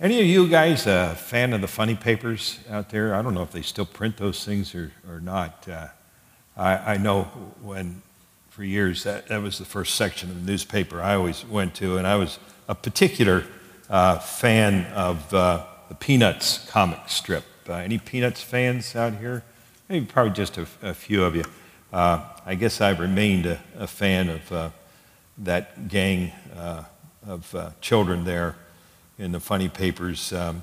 Any of you guys a fan of the funny papers out there? I don't know if they still print those things or, or not. Uh, I, I know when, for years, that, that was the first section of the newspaper I always went to, and I was a particular uh, fan of uh, the Peanuts comic strip. Uh, any Peanuts fans out here? Maybe probably just a, a few of you. Uh, I guess I've remained a, a fan of uh, that gang of children there in the funny papers. Um,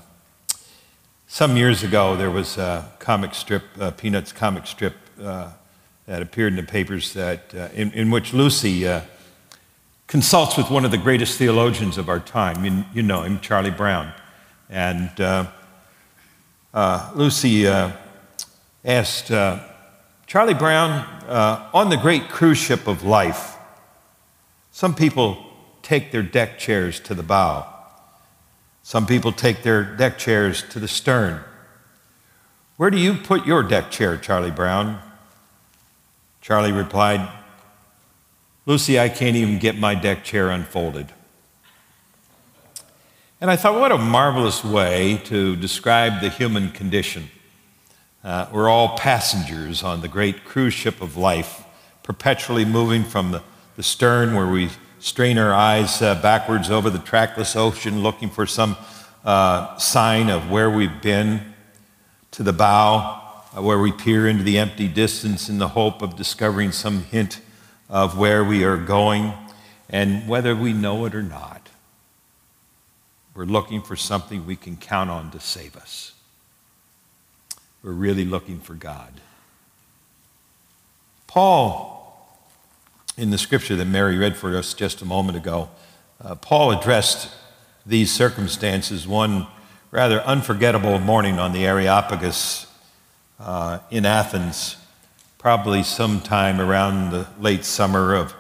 some years ago, there was a comic strip, a Peanuts comic strip, uh, that appeared in the papers that, uh, in, in, which Lucy uh, consults with one of the greatest theologians of our time. You, you know him, Charlie Brown. And uh, uh, Lucy uh, asked Charlie Brown, on the great cruise ship of life, some people take their deck chairs to the bow. Some people take their deck chairs to the stern. Where do you put your deck chair, Charlie Brown? Charlie replied, Lucy, I can't even get my deck chair unfolded. And I thought, what a marvelous way to describe the human condition. Uh, we're all passengers on the great cruise ship of life, perpetually moving from the, the stern where we strain our eyes uh, backwards over the trackless ocean looking for some uh, sign of where we've been, to the bow, uh, where we peer into the empty distance in the hope of discovering some hint of where we are going. And whether we know it or not, we're looking for something we can count on to save us. We're really looking for God. Paul in the scripture that Mary read for us just a moment ago, uh, Paul addressed these circumstances one rather unforgettable morning on the Areopagus uh, in Athens, probably sometime around the late summer of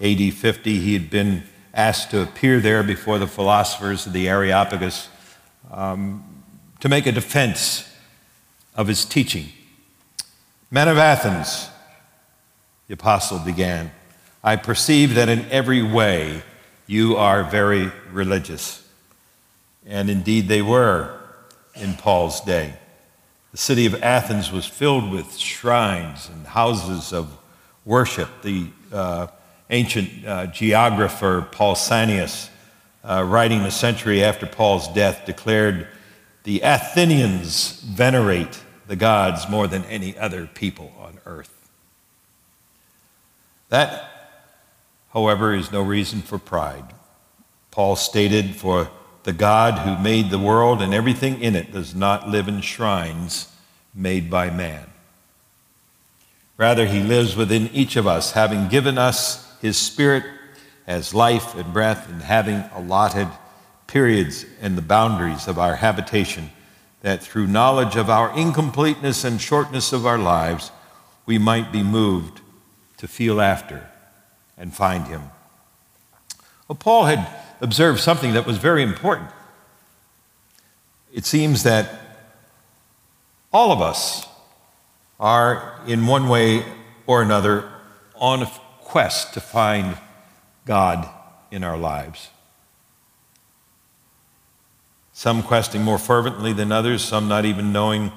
AD 50. He had been asked to appear there before the philosophers of the Areopagus um, to make a defense of his teaching. Men of Athens, the apostle began. I perceive that in every way you are very religious. And indeed, they were in Paul's day. The city of Athens was filled with shrines and houses of worship. The uh, ancient uh, geographer Pausanias, uh, writing a century after Paul's death, declared the Athenians venerate the gods more than any other people on earth. That however, is no reason for pride. Paul stated, For the God who made the world and everything in it does not live in shrines made by man. Rather, he lives within each of us, having given us his spirit as life and breath, and having allotted periods and the boundaries of our habitation, that through knowledge of our incompleteness and shortness of our lives, we might be moved to feel after and find him. Well, Paul had observed something that was very important. It seems that all of us are, in one way or another, on a quest to find God in our lives. Some questing more fervently than others, some not even knowing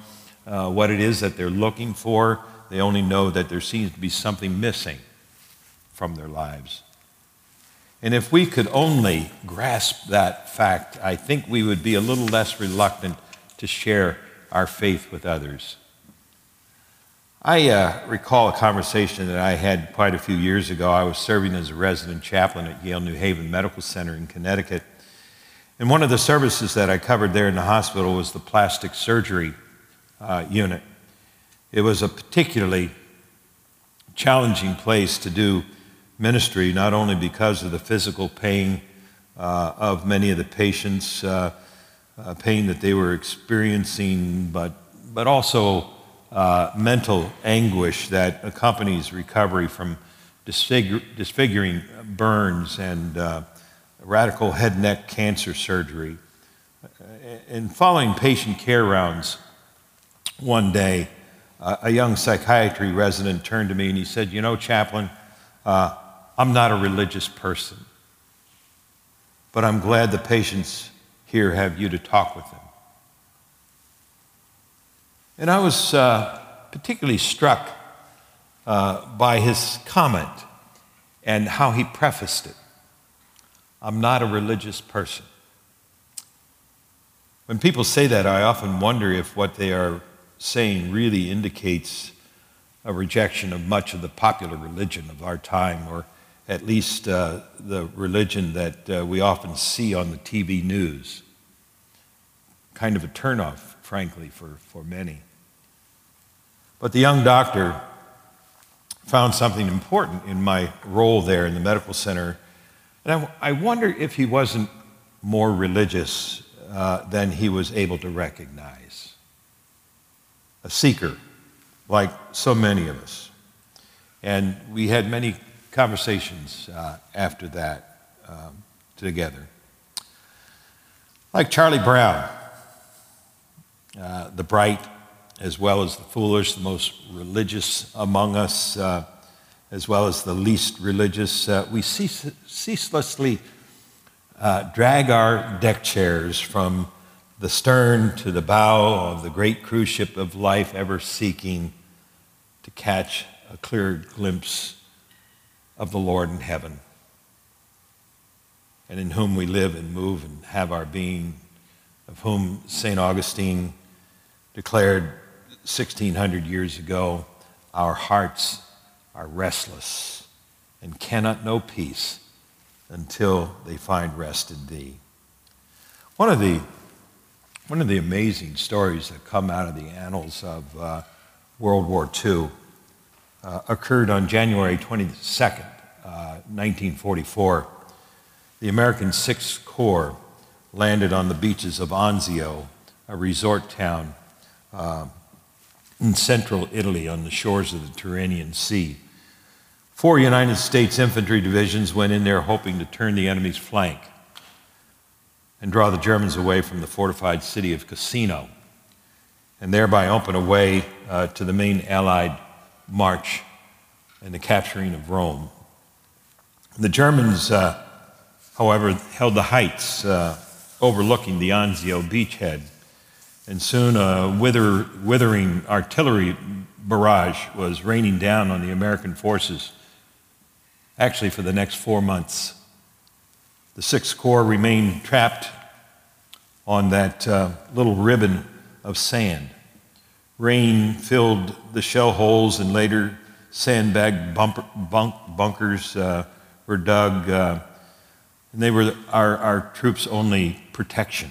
uh, what it is that they're looking for. They only know that there seems to be something missing from their lives. And if we could only grasp that fact, I think we would be a little less reluctant to share our faith with others. I uh, recall a conversation that I had quite a few years ago. I was serving as a resident chaplain at Yale New Haven Medical Center in Connecticut. And one of the services that I covered there in the hospital was the plastic surgery uh, unit. It was a particularly challenging place to do ministry, not only because of the physical pain uh, of many of the patients, uh, uh, pain that they were experiencing, but, but also uh, mental anguish that accompanies recovery from disfigur- disfiguring burns and uh, radical head neck cancer surgery. In following patient care rounds one day, a young psychiatry resident turned to me and he said, You know, chaplain, uh, I'm not a religious person, but I'm glad the patients here have you to talk with them. And I was uh, particularly struck uh, by his comment and how he prefaced it. I'm not a religious person. When people say that, I often wonder if what they are saying really indicates a rejection of much of the popular religion of our time, or at least uh, the religion that uh, we often see on the TV news. Kind of a turnoff, frankly, for, for many. But the young doctor found something important in my role there in the medical center. And I, I wonder if he wasn't more religious uh, than he was able to recognize. A seeker, like so many of us. And we had many conversations uh, after that um, together. Like Charlie Brown, uh, the bright as well as the foolish, the most religious among us, uh, as well as the least religious, uh, we cease- ceaselessly uh, drag our deck chairs from the stern to the bow of the great cruise ship of life, ever seeking to catch a clear glimpse of the Lord in heaven, and in whom we live and move and have our being, of whom St. Augustine declared 1600 years ago, our hearts are restless and cannot know peace until they find rest in thee. One of the, one of the amazing stories that come out of the annals of uh, World War II uh, occurred on January 22nd, uh, 1944. The American Sixth Corps landed on the beaches of Anzio, a resort town uh, in central Italy on the shores of the Tyrrhenian Sea. Four United States infantry divisions went in there hoping to turn the enemy's flank and draw the Germans away from the fortified city of Cassino and thereby open a way uh, to the main Allied march and the capturing of Rome. The Germans, uh, however, held the heights uh, overlooking the Anzio beachhead and soon a wither, withering artillery barrage was raining down on the American forces, actually, for the next four months. The Sixth Corps remained trapped on that uh, little ribbon of sand. Rain filled the shell holes, and later sandbag bumper, bunk, bunkers uh, were dug. Uh, and they were our, our troops' only protection.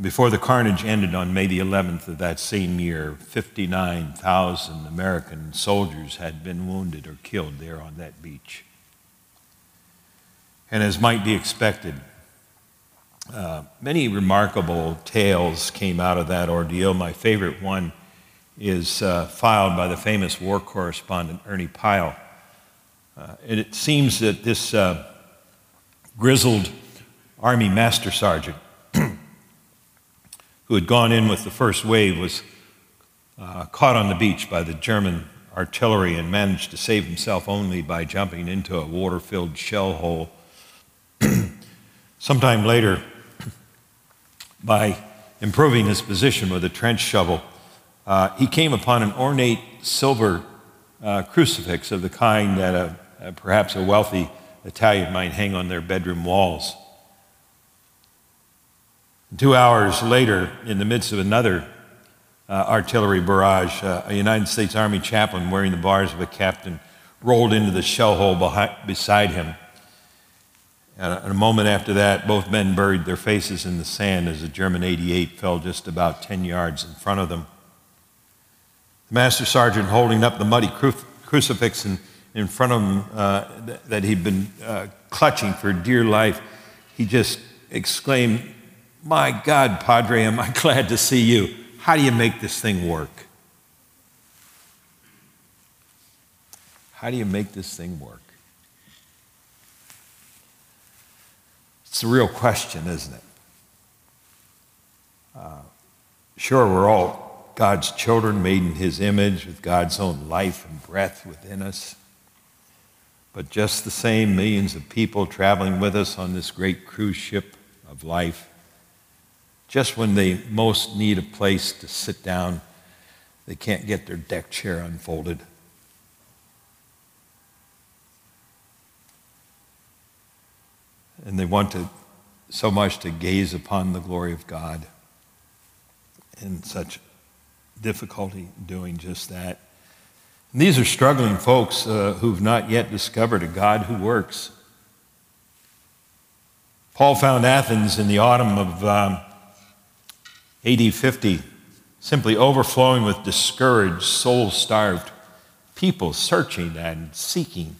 Before the carnage ended on May the 11th of that same year, 59,000 American soldiers had been wounded or killed there on that beach. And as might be expected, uh, many remarkable tales came out of that ordeal. My favorite one is uh, filed by the famous war correspondent Ernie Pyle. Uh, it seems that this uh, grizzled Army Master Sergeant who had gone in with the first wave, was uh, caught on the beach by the German artillery and managed to save himself only by jumping into a water filled shell hole. Sometime later, by improving his position with a trench shovel, uh, he came upon an ornate silver uh, crucifix of the kind that a, a, perhaps a wealthy Italian might hang on their bedroom walls. Two hours later, in the midst of another uh, artillery barrage, uh, a United States Army chaplain wearing the bars of a captain rolled into the shell hole behind, beside him. And a moment after that, both men buried their faces in the sand as a German 88 fell just about 10 yards in front of them. The master sergeant holding up the muddy cru- crucifix in, in front of him uh, that he'd been uh, clutching for dear life, he just exclaimed, my God, Padre, am I glad to see you. How do you make this thing work? How do you make this thing work? It's a real question, isn't it? Uh, sure, we're all God's children, made in His image, with God's own life and breath within us. But just the same, millions of people traveling with us on this great cruise ship of life. Just when they most need a place to sit down, they can't get their deck chair unfolded. And they want to so much to gaze upon the glory of God and such difficulty doing just that. And these are struggling folks uh, who've not yet discovered a God who works. Paul found Athens in the autumn of um, AD 50 simply overflowing with discouraged, soul starved people searching and seeking.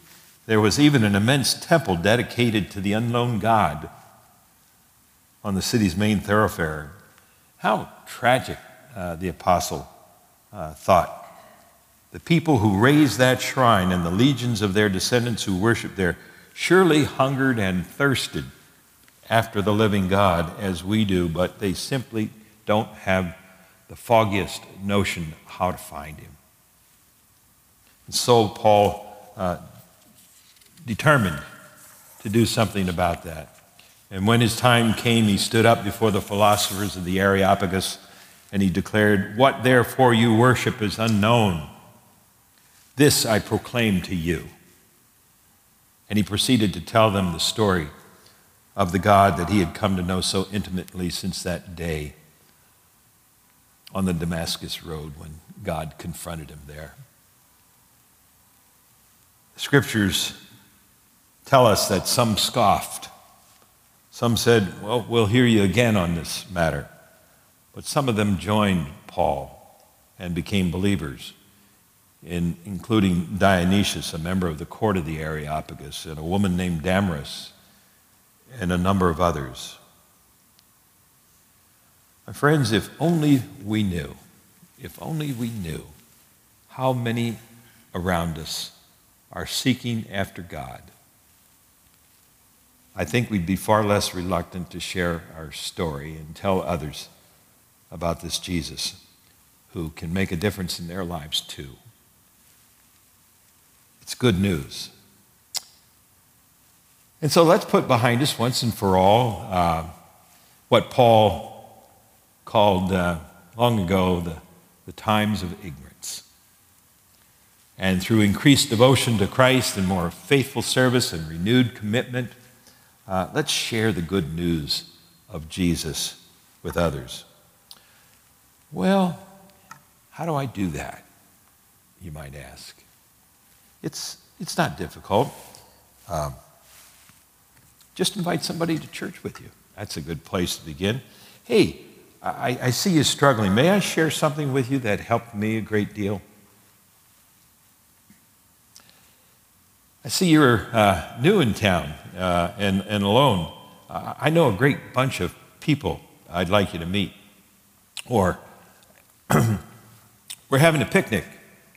There was even an immense temple dedicated to the unknown God on the city's main thoroughfare. How tragic, uh, the apostle uh, thought. The people who raised that shrine and the legions of their descendants who worshiped there surely hungered and thirsted after the living God as we do, but they simply don't have the foggiest notion how to find him. And so Paul uh, determined to do something about that. And when his time came, he stood up before the philosophers of the Areopagus and he declared, What therefore you worship is unknown. This I proclaim to you. And he proceeded to tell them the story of the God that he had come to know so intimately since that day on the Damascus Road when God confronted him there. The scriptures tell us that some scoffed. Some said, Well, we'll hear you again on this matter. But some of them joined Paul and became believers, in, including Dionysius, a member of the court of the Areopagus, and a woman named Damaris, and a number of others. My friends, if only we knew, if only we knew how many around us are seeking after God, I think we'd be far less reluctant to share our story and tell others about this Jesus who can make a difference in their lives too. It's good news. And so let's put behind us once and for all uh, what Paul called uh, long ago the, the times of ignorance. And through increased devotion to Christ and more faithful service and renewed commitment, uh, let's share the good news of Jesus with others. Well, how do I do that? You might ask. It's, it's not difficult. Um, just invite somebody to church with you. That's a good place to begin. Hey, I, I see you struggling. May I share something with you that helped me a great deal? I see you're uh, new in town uh, and, and alone. I know a great bunch of people I'd like you to meet. Or we're having a picnic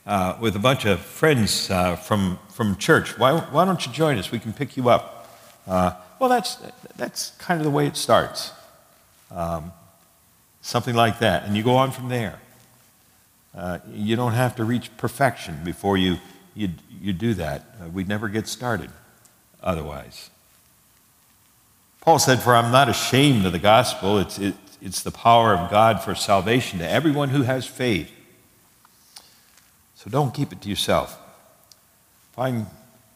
uh, with a bunch of friends uh, from, from church. Why, why don't you join us? We can pick you up. Uh, well, that's, that's kind of the way it starts. Um, something like that. And you go on from there. Uh, you don't have to reach perfection before you, you, you do that. Uh, we'd never get started otherwise. Paul said, For I'm not ashamed of the gospel. It's, it, it's the power of God for salvation to everyone who has faith. So don't keep it to yourself. Find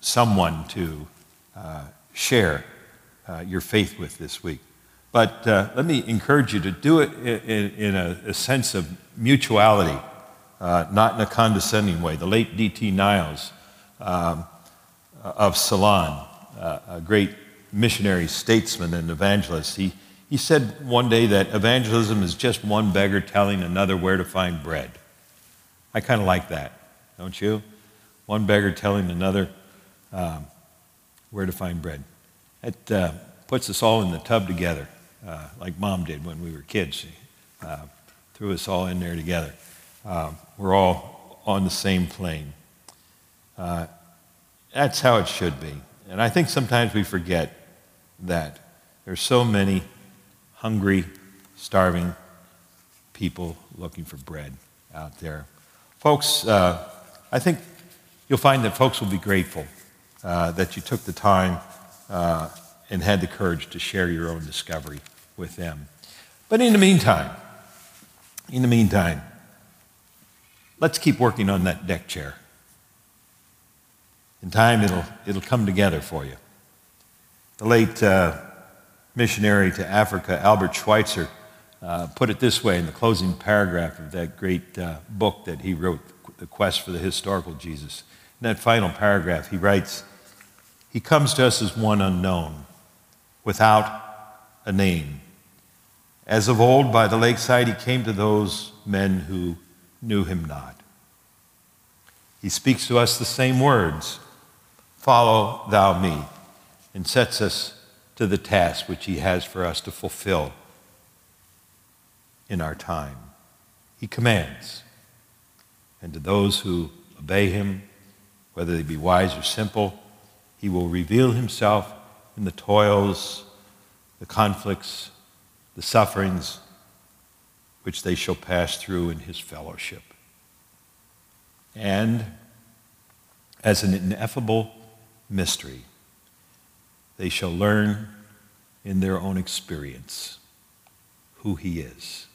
someone to uh, share uh, your faith with this week. But uh, let me encourage you to do it in, in a, a, sense of mutuality, uh, not in a condescending way. The late D.T. Niles um, of Ceylon, uh, a great missionary, statesman, and evangelist, he, he said one day that evangelism is just one beggar telling another where to find bread. I kind of like that, don't you? One beggar telling another um, where to find bread. It uh, puts us all in the tub together, uh, like mom did when we were kids. She uh, threw us all in there together. Um, we're all on the same plane. Uh, that's how it should be. And I think sometimes we forget that. There's so many hungry, starving people looking for bread out there. Folks, uh, I think you'll find that folks will be grateful uh, that you took the time uh, and had the courage to share your own discovery with them. But in the meantime, in the meantime, let's keep working on that deck chair. In time, it'll, it'll come together for you. The late uh, missionary to Africa, Albert Schweitzer, uh, put it this way in the closing paragraph of that great uh, book that he wrote, The Quest for the Historical Jesus. In that final paragraph, he writes, He comes to us as one unknown, without a name. As of old by the lakeside, he came to those men who knew him not. He speaks to us the same words Follow thou me, and sets us to the task which he has for us to fulfill in our time. He commands. And to those who obey him, whether they be wise or simple, he will reveal himself in the toils, the conflicts, the sufferings which they shall pass through in his fellowship. And as an ineffable mystery, they shall learn in their own experience who he is.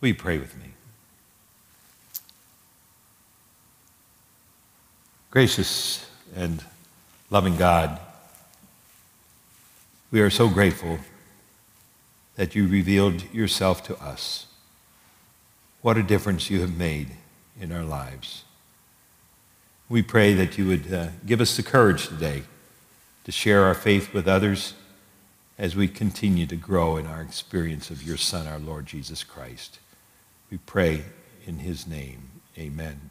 Will you pray with me? Gracious and loving God, we are so grateful that you revealed yourself to us. What a difference you have made in our lives. We pray that you would uh, give us the courage today to share our faith with others as we continue to grow in our experience of your Son, our Lord Jesus Christ. We pray in his name. Amen.